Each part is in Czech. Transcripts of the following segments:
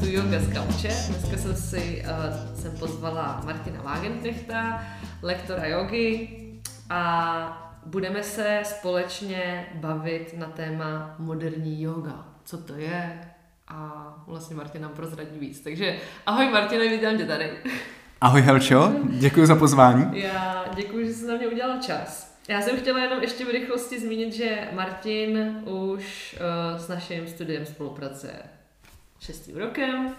podcastu Yoga z Kauče. Dneska jsem si uh, jsem pozvala Martina Wagenknechta, lektora jogy a budeme se společně bavit na téma moderní yoga. Co to je? A vlastně Martin nám prozradí víc. Takže ahoj Martina, vítám tě tady. Ahoj Helčo, děkuji za pozvání. Já děkuji, že jsi na mě udělal čas. Já jsem chtěla jenom ještě v rychlosti zmínit, že Martin už uh, s naším studiem spolupracuje šestým rokem,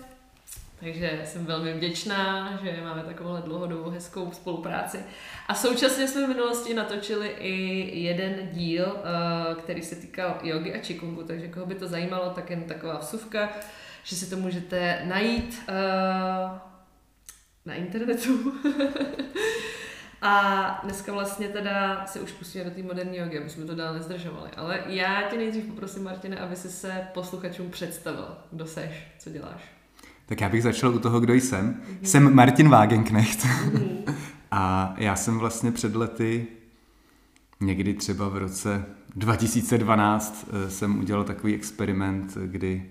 takže jsem velmi vděčná, že máme takovou dlouhodobou hezkou spolupráci. A současně jsme v minulosti natočili i jeden díl, uh, který se týkal jogy a čikungu, takže koho by to zajímalo, tak jen taková vsuvka, že si to můžete najít uh, na internetu. A dneska vlastně teda se už pustíme do té moderní jogy, aby jsme to dál nezdržovali. Ale já tě nejdřív poprosím, Martine, aby si se posluchačům představil. Kdo seš, co děláš? Tak já bych začal u toho, kdo jsem. Mm-hmm. Jsem Martin Wagenknecht. Mm-hmm. A já jsem vlastně před lety, někdy třeba v roce 2012, eh, jsem udělal takový experiment, kdy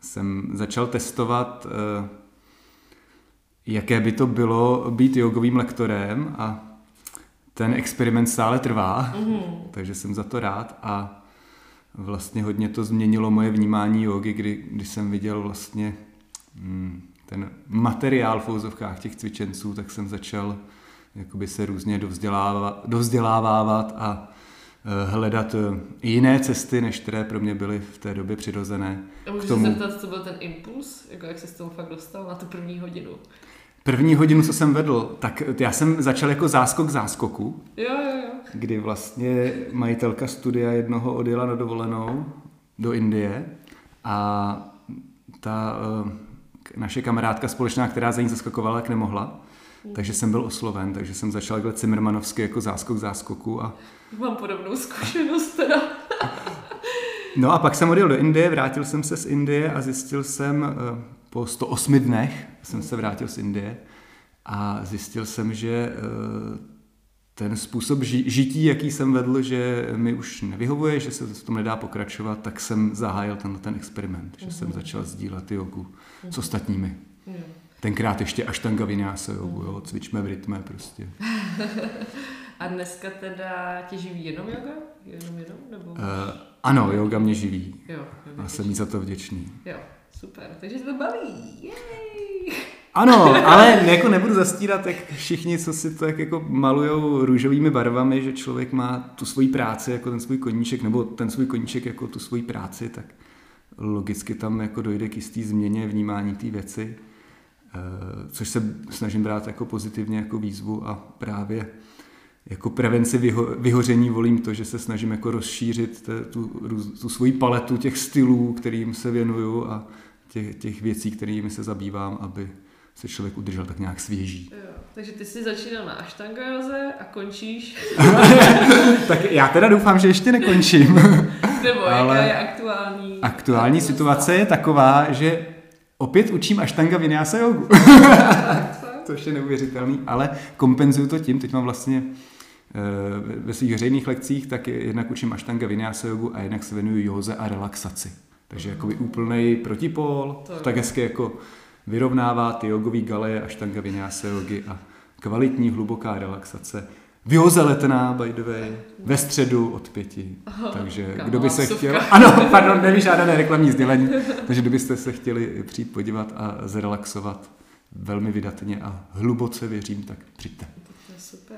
jsem začal testovat eh, jaké by to bylo být jogovým lektorem a ten experiment stále trvá, mm-hmm. takže jsem za to rád a vlastně hodně to změnilo moje vnímání jogy, kdy, když jsem viděl vlastně mm, ten materiál v úzovkách těch cvičenců, tak jsem začal jakoby se různě dovzdělávat, dovzdělávávat a eh, hledat eh, jiné cesty, než které pro mě byly v té době přirozené. A můžu tomu... se zeptat, co byl ten impuls? Jako jak se s tomu fakt dostal na tu první hodinu? První hodinu, co jsem vedl, tak já jsem začal jako záskok záskoku. Jo, jo, jo. Kdy vlastně majitelka studia jednoho odjela na dovolenou do Indie a ta uh, naše kamarádka společná, která za ní zaskakovala, jak nemohla. Takže jsem byl osloven, takže jsem začal takhle Cimrmanovsky jako záskok záskoku. A... Mám podobnou zkušenost teda. no a pak jsem odjel do Indie, vrátil jsem se z Indie a zjistil jsem, uh, po 108 dnech jsem se vrátil z Indie a zjistil jsem, že eh, ten způsob žití, jaký jsem vedl, že mi už nevyhovuje, že se v tom nedá pokračovat, tak jsem zahájil ten, ten experiment, že mm-hmm. jsem mhm. začal sdílet jogu mm-hmm. s ostatními. Mm-hmm. Tenkrát ještě Ashtanga Vinyasa jogu, jo, cvičme v rytme prostě. A dneska teda tě živí jenom yoga? Jenom, jenom? Nebo uh, ano, yoga mě živí. Jo, a jsem jí za to vděčný. Jo. Super, takže se to baví. Jej. Ano, ale jako nebudu zastírat, jak všichni, co si to jak jako malujou růžovými barvami, že člověk má tu svoji práci jako ten svůj koníček, nebo ten svůj koníček jako tu svoji práci, tak logicky tam jako dojde k jistý změně vnímání té věci, eh, což se snažím brát jako pozitivně jako výzvu a právě jako prevenci vyho, vyhoření volím to, že se snažím jako rozšířit te, tu, tu svoji paletu těch stylů, kterým se věnuju a těch, těch věcí, kterými se zabývám, aby se člověk udržel tak nějak svěží. Jo, takže ty jsi začínal na Ashtanga joze a končíš? tak já teda doufám, že ještě nekončím. Nebo Ale jaká je aktuální? Aktuální situace je taková, že opět učím Ashtanga Vinyasa jogu. Což je neuvěřitelný, ale kompenzuju to tím, teď mám vlastně eh, ve svých veřejných lekcích, tak jednak učím Ashtanga Vinyasa jogu a jednak se věnuju józe a relaxaci. Takže jakoby úplný protipol, to tak hezky jako vyrovnává ty jogové galeje Ashtanga Vinyasa jogy a kvalitní hluboká relaxace. Vyoze letná, by the way, ve středu od pěti. Takže kdo by se suvka. chtěl... Ano, pardon, neví žádné reklamní sdělení. takže kdybyste se chtěli přijít podívat a zrelaxovat velmi vydatně a hluboce věřím, tak přijďte. To je super.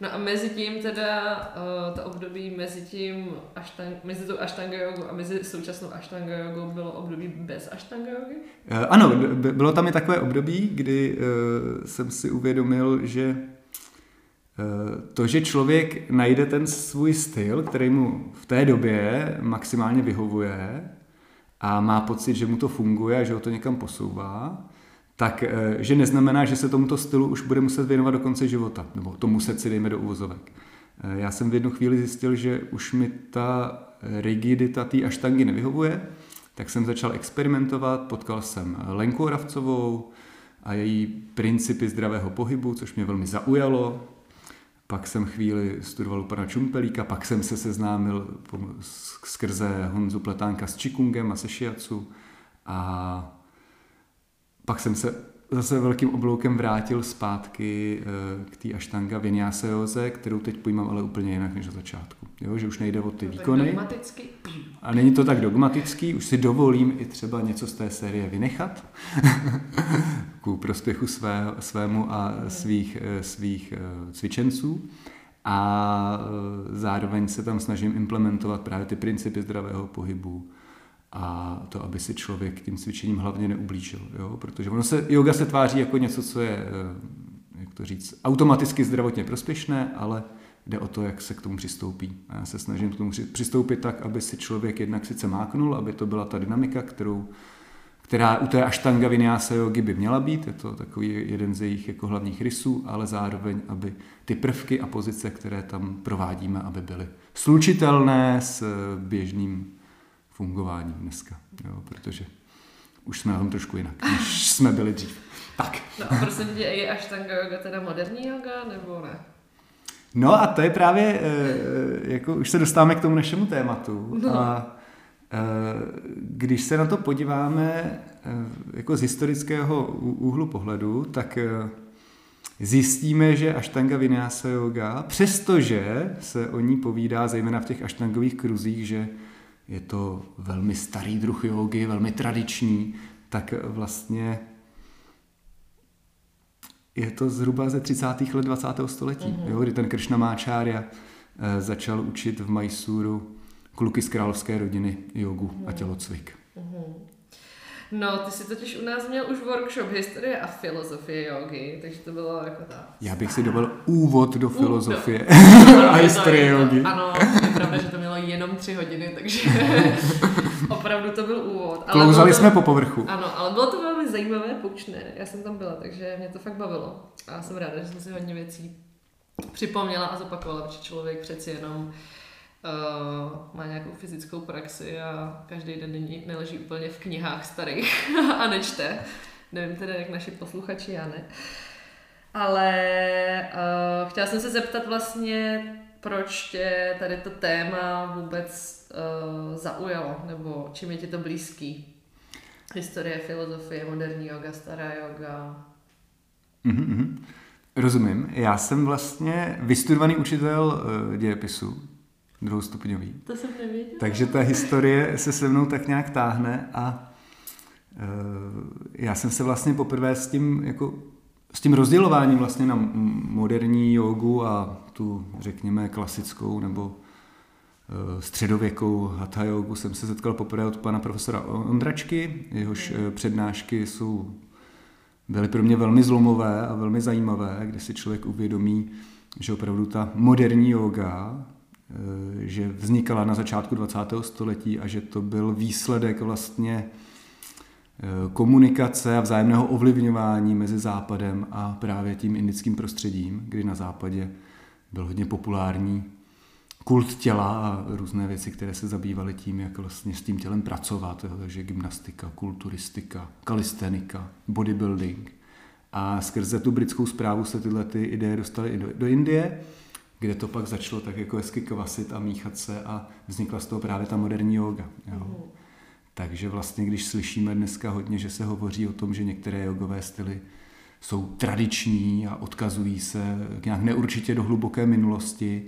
No a mezi tím teda uh, to období mezi tím aštang, mezi tou aštanga jogu a mezi současnou aštanga jogou bylo období bez aštanga jogy? Uh, ano, bylo tam i takové období, kdy uh, jsem si uvědomil, že to, že člověk najde ten svůj styl, který mu v té době maximálně vyhovuje a má pocit, že mu to funguje a že ho to někam posouvá, tak eh, že neznamená, že se tomuto stylu už bude muset věnovat do konce života, nebo to muset si dejme do uvozovek. Eh, já jsem v jednu chvíli zjistil, že už mi ta rigidita té aštangy nevyhovuje, tak jsem začal experimentovat, potkal jsem Lenku Oravcovou a její principy zdravého pohybu, což mě velmi zaujalo. Pak jsem chvíli studoval u pana Čumpelíka, pak jsem se seznámil skrze Honzu Pletánka s Čikungem a se Šiacu a jsem se zase velkým obloukem vrátil zpátky eh, k té aštanga vinyasa józe, kterou teď pojímám ale úplně jinak než na začátku. Jo, že už nejde o ty To výkony. dogmaticky. A není to tak dogmatický, už si dovolím i třeba něco z té série vynechat ku prospěchu své, svému a svých, eh, svých eh, cvičenců. A zároveň se tam snažím implementovat právě ty principy zdravého pohybu a to, aby si člověk tím cvičením hlavně neublížil. Jo? Protože ono se, yoga se tváří jako něco, co je, eh, jak to říct, automaticky zdravotně prospěšné, ale jde o to, jak se k tomu přistoupí. A já se snažím k tomu při- přistoupit tak, aby si člověk jednak sice máknul, aby to byla ta dynamika, kterou, která u té aštanga vinyasa yogi by měla být, je to takový jeden z jejich jako hlavních rysů, ale zároveň, aby ty prvky a pozice, které tam provádíme, aby byly slučitelné s běžným fungováním dneska, jo, protože už jsme na tom trošku jinak, než jsme byli dřív. Tak. No a prosím tě, je Ashtanga yoga teda moderní yoga, nebo ne? No a to je právě, eh, jako už se dostáváme k tomu našemu tématu. No. A eh, když se na to podíváme eh, jako z historického úhlu pohledu, tak zjistíme, že Ashtanga Vinyasa yoga, přestože se o ní povídá zejména v těch aštangových kruzích, že je to velmi starý druh jogy, velmi tradiční, tak vlastně je to zhruba ze 30. let 20. století, mm-hmm. jo, kdy ten Krishnamáčárya eh, začal učit v Mysuru kluky z královské rodiny jogu a tělocvik. No, ty jsi totiž u nás měl už workshop historie a filozofie jogy, takže to bylo jako ta... Já bych si dovolil úvod do filozofie Ano, a je to historie jogy. Ano, je pravda, že to mělo jenom tři hodiny, takže opravdu to byl úvod. Ale Klouzali jsme po povrchu. Ano, ale bylo to velmi zajímavé, poučné. Já jsem tam byla, takže mě to fakt bavilo. A jsem ráda, že jsem si hodně věcí připomněla a zopakovala, protože člověk přeci jenom uh, má nějakou fyzickou praxi a každý den není, neleží úplně v knihách starých a nečte. Nevím teda, jak naši posluchači, já ne. Ale uh, chtěla jsem se zeptat vlastně, proč tě tady to téma vůbec uh, zaujalo, nebo čím je ti to blízký? Historie, filozofie, moderní yoga, stará yoga. Mhm, mhm. Rozumím. Já jsem vlastně vystudovaný učitel eh, dějepisu, druhostupňový. To jsem nevěděla. Takže ta historie se se mnou tak nějak táhne a eh, já jsem se vlastně poprvé s tím, jako, s tím rozdělováním vlastně na moderní jogu a tu, řekněme, klasickou nebo eh, středověkou hatha jogu jsem se setkal poprvé od pana profesora Ondračky, jehož eh, přednášky jsou byly pro mě velmi zlomové a velmi zajímavé, kdy si člověk uvědomí, že opravdu ta moderní yoga, že vznikala na začátku 20. století a že to byl výsledek vlastně eh, komunikace a vzájemného ovlivňování mezi Západem a právě tím indickým prostředím, kdy na Západě byl hodně populární kult těla a různé věci, které se zabývaly tím, jak vlastně s tím tělem pracovat, takže gymnastika, kulturistika, kalistenika, bodybuilding. A skrze tu britskou zprávu se tyhle ty ideje dostaly i do, do Indie, kde to pak začalo tak jako hezky kvasit a míchat se a vznikla z toho právě ta moderní yoga. Jo. Takže vlastně, když slyšíme dneska hodně, že se hovoří o tom, že některé jogové styly jsou tradiční a odkazují se nějak neurčitě do hluboké minulosti,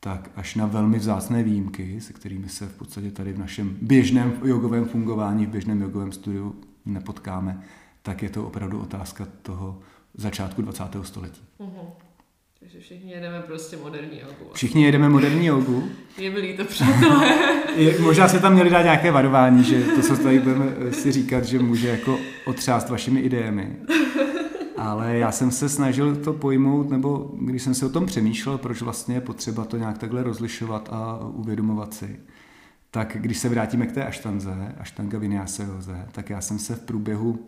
tak až na velmi vzácné výjimky, se kterými se v podstatě tady v našem běžném jogovém fungování, v běžném jogovém studiu nepotkáme, tak je to opravdu otázka toho začátku 20. století. Mhm. Takže všichni jedeme prostě moderní jogu. Všichni jedeme moderní jogu. Je mi líto, přátelé. Je, možná se tam měli dát nějaké varování, že to, co tady budeme eh, si říkat, že může jako otřást vašimi idejemi. Ale já jsem se snažil to pojmout, nebo když jsem si o tom přemýšlel, proč vlastně je potřeba to nějak takhle rozlišovat a uvědomovat si, tak když se vrátíme k té aštanze, aštanga vinyasa tak já jsem se v průběhu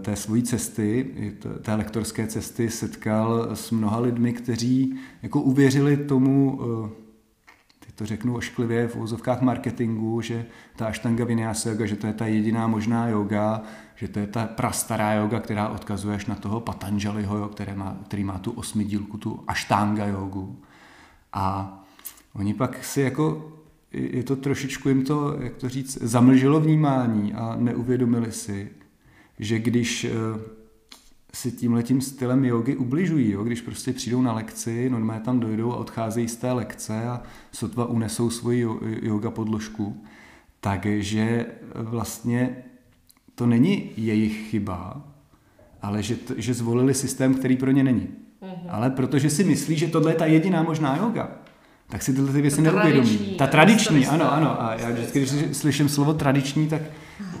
té svojí cesty, té lektorské cesty, setkal s mnoha lidmi, kteří jako uvěřili tomu, eh, teď to řeknu ošklivě v úzovkách marketingu, že ta aštanga vinyasa yoga, že to je ta jediná možná yoga, že to je ta prastará yoga, která odkazuje až na toho Patanjaliho, jo, které má, který má tu osmidílku, tu aštanga jogu. A oni pak si jako, je to trošičku jim to, jak to říct, zamlžilo vnímání a neuvědomili si, že když si tímhletím stylem jogy ubližují, jo? když prostě přijdou na lekci, normálně tam dojdou a odcházejí z té lekce a sotva unesou svoji yoga podložku, takže vlastně to není jejich chyba, ale že, to, že zvolili systém, který pro ně není. Mm-hmm. Ale protože si myslí, že tohle je ta jediná možná yoga, tak si tyhle ty věci neuvědomí. Ta tradiční, ano, ano. A já vždycky, když slyším slovo tradiční, tak,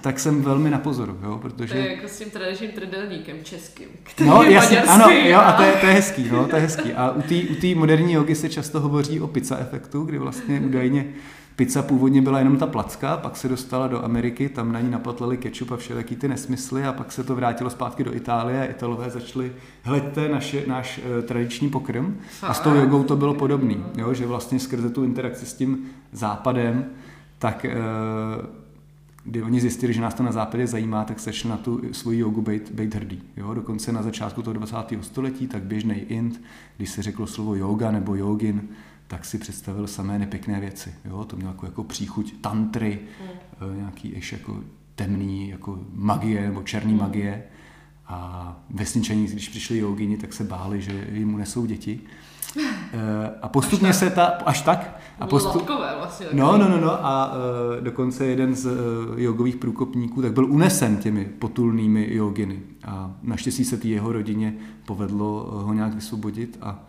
tak jsem velmi na pozoru, jo, protože... To je jako s tím tradičním trdelníkem českým, který no, je jasně, ano, jo, a to je, to je hezký, no, to je hezký. A u té u moderní jogy se často hovoří o pizza efektu, kdy vlastně údajně Pizza původně byla jenom ta placka, pak se dostala do Ameriky, tam na ní napatlali kečup a všelijaký ty nesmysly a pak se to vrátilo zpátky do Itálie a Italové začali, hleďte naše, náš e, tradiční pokrm. A s tou jogou to bylo podobný, jo, že vlastně skrze tu interakci s tím západem, tak e, kdy oni zjistili, že nás to na západě zajímá, tak začali na tu svoji jogu být, být hrdý. Jo? Dokonce na začátku toho 20. století, tak běžný int, když se řeklo slovo yoga nebo jogin, tak si představil samé nepěkné věci. Jo? To mělo jako, jako příchuť tantry, mm. nějaký ještě jako temný jako magie nebo černý mm. magie. A vesničani, když přišli jogini, tak se báli, že jim unesou děti. Eh, a postupně až se ta, až tak. A postup... vlastně. No, no, no, no. A uh, dokonce jeden z uh, jogových průkopníků tak byl unesen těmi potulnými joginy. A naštěstí se té jeho rodině povedlo ho nějak vysvobodit a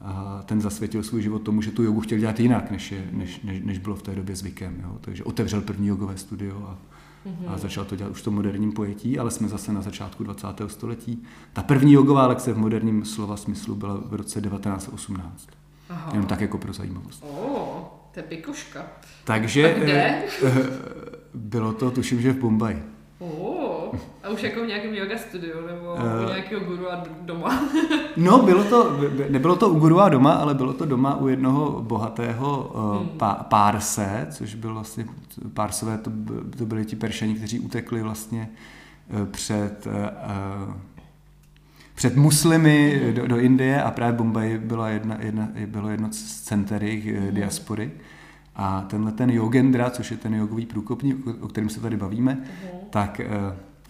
a ten zasvětil svůj život tomu, že tu jogu chtěl dělat jinak, než, je, než, než, než bylo v té době zvykem. Jo. Takže otevřel první jogové studio a, mm-hmm. a začal to dělat už v tom moderním pojetí, ale jsme zase na začátku 20. století. Ta první jogová lekce v moderním slova smyslu byla v roce 1918. Aha. Jenom tak jako pro zajímavost. Oh, to je pikuška. Takže a kde? Eh, eh, bylo to, tuším, že v Bombaji. Oh, a už jako v nějakém yoga studiu nebo uh, u nějakého guru a doma? no, bylo to, nebylo to u guru a doma, ale bylo to doma u jednoho bohatého uh, hmm. pá, párse, což byl vlastně, pársové to, to byli ti peršani, kteří utekli vlastně uh, před uh, před muslimy do, do Indie a právě Bombay byla jedna, jedna, bylo jedno z center jejich hmm. diaspory. A tenhle ten Yogendra, což je ten jogový průkopník, o kterém se tady bavíme, uh-huh. tak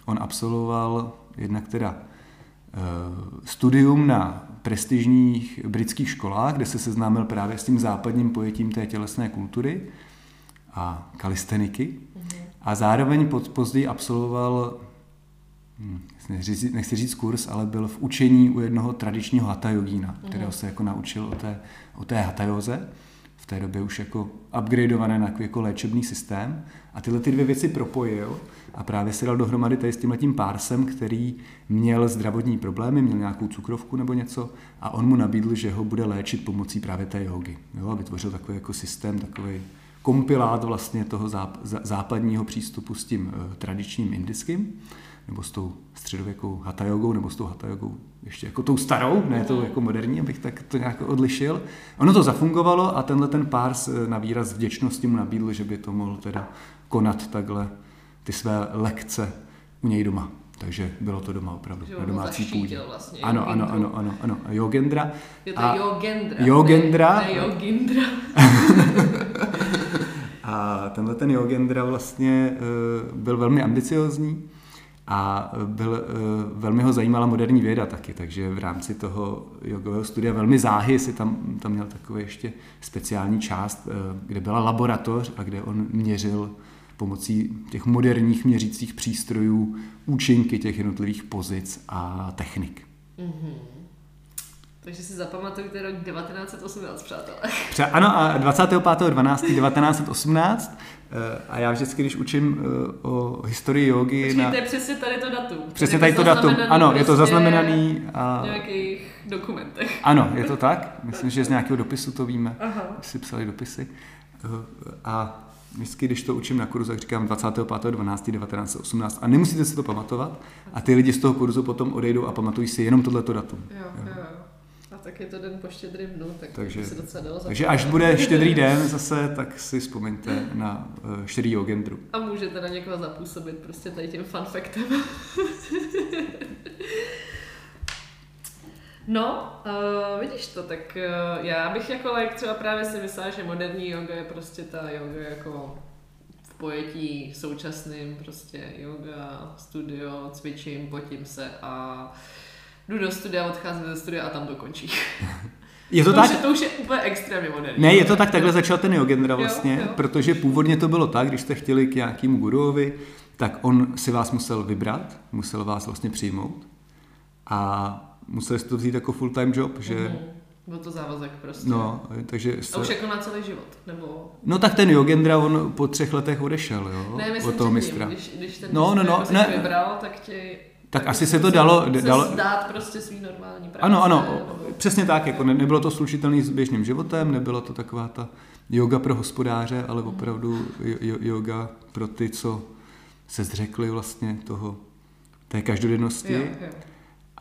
on absolvoval jednak teda uh, studium na prestižních britských školách, kde se seznámil právě s tím západním pojetím té tělesné kultury a kalisteniky. Uh-huh. A zároveň pod, později absolvoval, hm, nechci, říct kurz, ale byl v učení u jednoho tradičního hatha uh-huh. kterého se jako naučil o té, o té hatajoze té době už jako upgradeované na jako léčebný systém a tyhle ty dvě věci propojil a právě si dal dohromady tady s tímhletím pársem, který měl zdravotní problémy, měl nějakou cukrovku nebo něco a on mu nabídl, že ho bude léčit pomocí právě té jogy. Jo, a vytvořil takový jako systém, takový kompilát vlastně toho západního přístupu s tím uh, tradičním indickým nebo s tou středověkou hatha jogou, nebo s tou hatha jogou ještě jako tou starou, ne tou jako moderní, abych tak to nějak odlišil. Ono to zafungovalo a tenhle ten pár na výraz vděčnosti mu nabídl, že by to mohl teda konat takhle ty své lekce u něj doma. Takže bylo to doma opravdu, že na domácí půdě. Vlastně, ano, ano, ano, ano, ano. A Yogendra. Jo, to je Yogendra. Yogendra. Ne, ne Yogendra. a tenhle ten Yogendra vlastně uh, byl velmi ambiciozní a byl, eh, velmi ho zajímala moderní věda taky, takže v rámci toho jogového studia velmi záhy si tam, tam měl takový ještě speciální část, eh, kde byla laboratoř a kde on měřil pomocí těch moderních měřících přístrojů účinky těch jednotlivých pozic a technik. Mm-hmm. Takže si zapamatujte rok 1918, přátelé. Pře- ano, a 25.12.1918 eh, a já vždycky, když učím eh, o historii jogy... Počkejte, na... přesně tady to datum. Přesně tady to datum, ano, prostě je to prostě zaznamenaný. A... V nějakých dokumentech. Ano, je to tak. Myslím, že z nějakého dopisu to víme. Aha. Si psali dopisy. Eh, a vždycky, když to učím na kurzu, tak říkám 25.12.1918 a nemusíte si to pamatovat a ty lidi z toho kurzu potom odejdou a pamatují si jenom tohleto datum. Jo, jo. jo tak je to den po štědrým dnu, tak takže, se docela dalo Takže až bude štědrý den zase, tak si vzpomeňte na uh, štědrý gendru. A můžete na někoho zapůsobit prostě tady tím fun factem. No, uh, vidíš to, tak uh, já bych jako like třeba právě si myslela, že moderní yoga je prostě ta yoga jako v pojetí současným prostě yoga, studio, cvičím, potím se a jdu do studia, odcházím ze studia a tam to končí. Je to, to, tak? Už, je- to už je úplně extrémně moderní. Ne, je to tak, takhle začal ten Yogendra vlastně, Jo, jo. protože původně to bylo tak, když jste chtěli k nějakému guruovi, tak on si vás musel vybrat, musel vás vlastně přijmout a museli jste to vzít jako full-time job, že... Mhm. Byl to závazek prostě. No, takže... A Se, už jako na celý život, nebo... no tak ten Yogendra, on po třech letech odešel, jo, Ne, myslím od toho tím, mistra. Když, když ten No, no, no, jako ne. vybral, tak tě... Tak asi jsi se to dalo- se dalo- zdát prostě svý normální práce. Ano, ano, nebo- přesně tak, jako ne, nebylo to slučitelné s běžným životem, nebyla to taková ta yoga pro hospodáře, ale opravdu jo- jo- yoga pro ty, co se zřekli vlastně toho, té každodennosti. Jo, jo.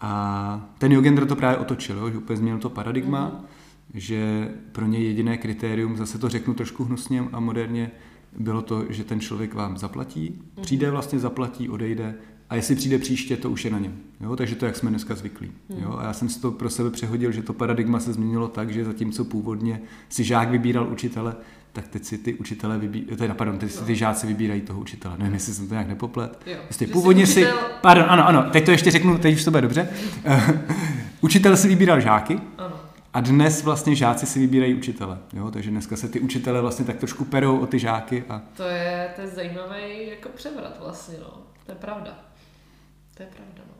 A ten Yogendra to právě otočil, že úplně změnil to paradigma, Mhm. že pro ně jediné kritérium, zase to řeknu trošku hnusně a moderně, bylo to, že ten člověk vám zaplatí, Mhm. přijde vlastně, zaplatí, odejde a jestli přijde příště, to už je na něm. Jo? Takže to, jak jsme dneska zvyklí. Mhm. Jo? A já jsem si to pro sebe přehodil, že to paradigma se změnilo tak, že zatímco původně si žák vybíral učitele, tak teď si ty učitele vybírají, teda pardon, teď si ty žáci vybírají toho učitele. Nevím, jestli jsem to nějak nepoplet. Jo. Prostě si původně si, učitel- pardon, ano, ano, teď to ještě řeknu, teď už to bude dobře. Učitel si vybíral žáky Ano. a dnes vlastně žáci si vybírají učitele. Jo? Takže dneska se ty učitele vlastně tak trošku perou o ty žáky a To je, to je zajímavý jako převrat vlastně, no. To je pravda. To je pravda, no.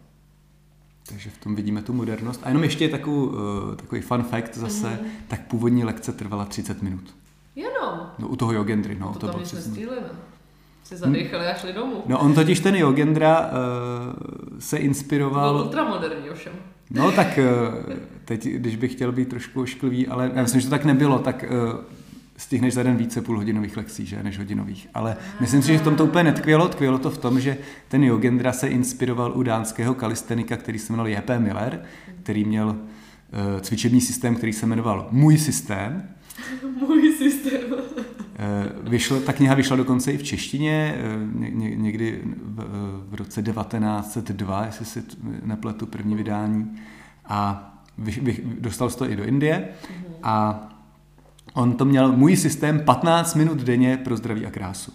takže v tom vidíme tu modernost. A jenom ještě takovou, uh, takový fun fact zase, Mhm. tak původní lekce trvala 30 minut. Jenom. No, u toho Yogendry, no, to, to tam bylo nic 30 minut. nestýlili, ne? Si zadechali a šli domů. No on totiž ten Yogendra uh, se Byl inspiroval... ultramoderní ovšem. No tak uh, teď, když bych chtěl být trošku ošklivý, ale já myslím, že to tak nebylo, tak uh, stihneš za den více půlhodinových lekcí, že, než hodinových. Ale myslím si, že v tom to úplně netkvělo. Tkvělo to v tom, že ten Yogendra se inspiroval u dánského kalistenika, který se jmenoval J.P. Miller, který měl uh, cvičební systém, který se jmenoval Můj systém. Můj systém. Eh, Vyšlo, ta kniha vyšla dokonce i v češtině, eh, ně, ně- někdy v, v roce 1902, jestli si nepletu první vydání. A vy, vy, dostal se to i do Indie. A on to měl můj systém 15 minut denně pro zdraví a krásu.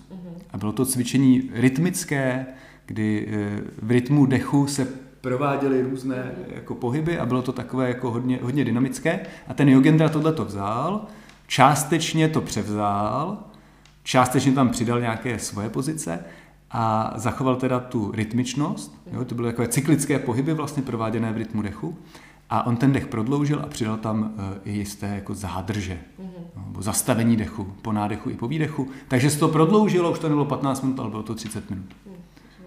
A bylo to cvičení rytmické, kdy eh, v rytmu dechu se prováděly různé jako pohyby a bylo to takové jako hodně, hodně dynamické. A ten Yogendra tohle to vzal, částečně to převzal, částečně tam přidal nějaké svoje pozice a zachoval teda tu rytmičnost. Jo, to byly takové cyklické pohyby vlastně prováděné v rytmu dechu. A on ten dech prodloužil a přidal tam eh, i jisté jako zádrže, no, nebo zastavení dechu, po nádechu i po výdechu. Takže se to prodloužilo, už to nebylo 15 minut, ale bylo to 30 minut. Hm,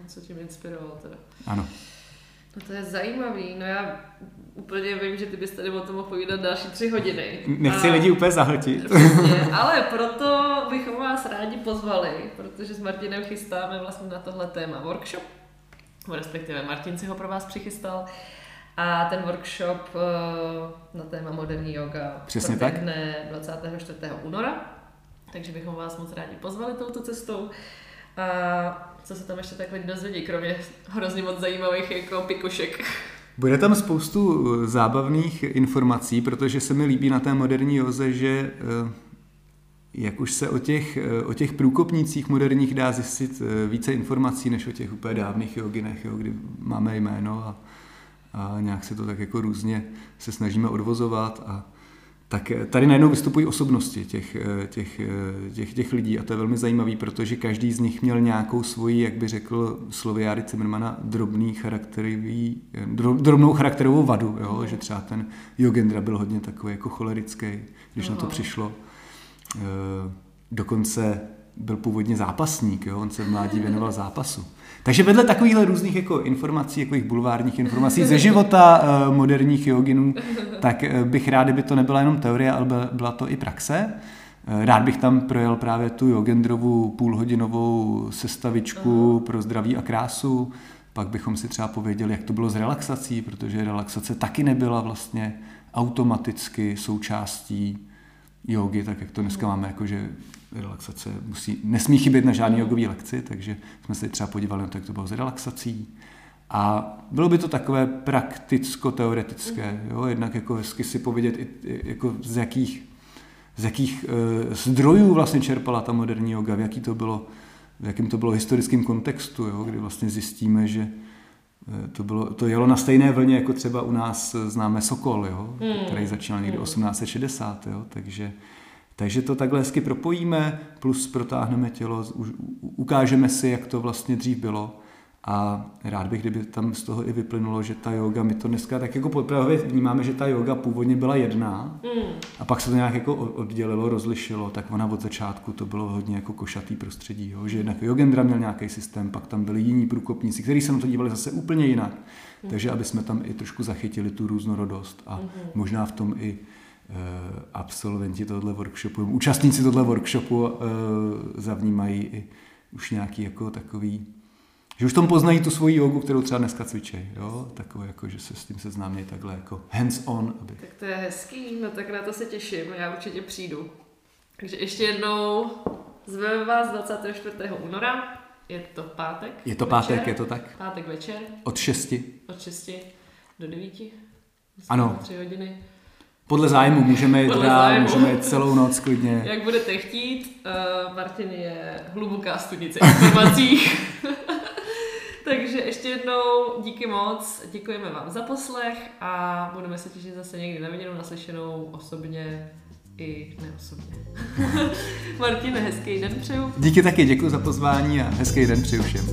Co tím inspiroval teda. Ano. No to je zajímavý, no já úplně vím, že ty bys tady o tom mohl povídat další tři hodiny. Nechci A- lidi úplně zahltit. Přesně, ale proto bychom vás rádi pozvali, protože s Martinem chystáme vlastně na tohle téma workshop, respektive Martin si ho pro vás přichystal. A ten workshop eh, na téma moderní yoga Přesně tak. proběhne 24. února, takže bychom vás moc rádi pozvali touto cestou. A co se tam ještě tak lidi dozvědí, kromě hrozně moc zajímavých jako pikošek. Bude tam spoustu eh, zábavných informací, protože se mi líbí na té moderní joze, že eh, jak už se o těch, o těch průkopnících moderních dá zjistit více informací, než o těch úplně dávných joginech, jo, kdy máme jméno a, a nějak se to tak jako různě se snažíme odvozovat a tak eh, tady najednou vystupují osobnosti těch, eh, těch, eh, těch, těch lidí a to je velmi zajímavý, protože každý z nich měl nějakou svoji, jak by řekl slovy Jary Zimmermana, drobný charakterový, dro- drobnou charakterovou vadu, jo? že třeba ten Yogendra byl hodně takový jako cholerický, když na to přišlo. Dokonce byl původně zápasník, jo? on se v mládí věnoval zápasu. Takže vedle takovýchhle různých jako informací, jako bulvárních informací ze života eh, moderních joginů, tak eh, bych rád, kdyby to nebyla jenom teorie, ale byla- to i praxe. Eh, Rád bych tam projel právě tu Jogendrovu půlhodinovou sestavičku pro zdraví a krásu. Pak bychom si třeba pověděli, jak to bylo s relaxací, protože relaxace taky nebyla vlastně automaticky součástí jogy, tak jak to dneska máme, jako že relaxace musí, nesmí chybět na žádný jogový lekci, takže jsme se třeba podívali na to, jak to bylo s relaxací. A bylo by to takové prakticko-teoretické, jo? jednak jako hezky si povědět, i, jako z jakých, z jakých e, zdrojů vlastně čerpala ta moderní yoga, v jaký to bylo v jakém to bylo historickém kontextu, jo, kdy vlastně zjistíme, že to, bylo, to jelo na stejné vlně, jako třeba u nás známe Sokol, jo, hmm. který začínal někdy 1860, jo, takže, takže to takhle hezky propojíme, plus protáhneme tělo, ukážeme si, jak to vlastně dřív bylo a rád bych, kdyby tam z toho i vyplynulo, že ta yoga, my to dneska tak jako právě vnímáme, že ta yoga původně byla jedna mm. a pak se to nějak jako oddělilo, rozlišilo, tak ona od začátku to bylo hodně jako košatý prostředí, jo? že jednak Yogendra měl nějaký systém, pak tam byli jiní průkopníci, kteří se na to dívali zase úplně jinak. Mm. Takže aby jsme tam i trošku zachytili tu různorodost a mm. možná v tom i uh, absolventi tohle workshopu, účastníci tohle workshopu uh, zavnímají i už nějaký jako takový že už tom poznají tu svoji jogu, kterou třeba dneska cvičí, jo? Takové jako, že se s tím seznámí takhle jako hands on. Aby... Tak to je hezký, no tak na to se těším, já určitě přijdu. Takže ještě jednou zveme vás 24. února, je to pátek. Je to večer, pátek, je to tak? Pátek večer. Od 6. Od 6 do 9. Ano. 3 hodiny. Podle zájmu můžeme jít dál, zájmu. můžeme jít celou noc klidně. Jak budete chtít, uh, Martin je hluboká studnice informací. Takže ještě jednou díky moc, děkujeme vám za poslech a budeme se těšit zase někdy na viděnou, naslyšenou osobně i neosobně. Martine, hezký den přeju. Díky taky, děkuji za pozvání a hezký den přeju všem.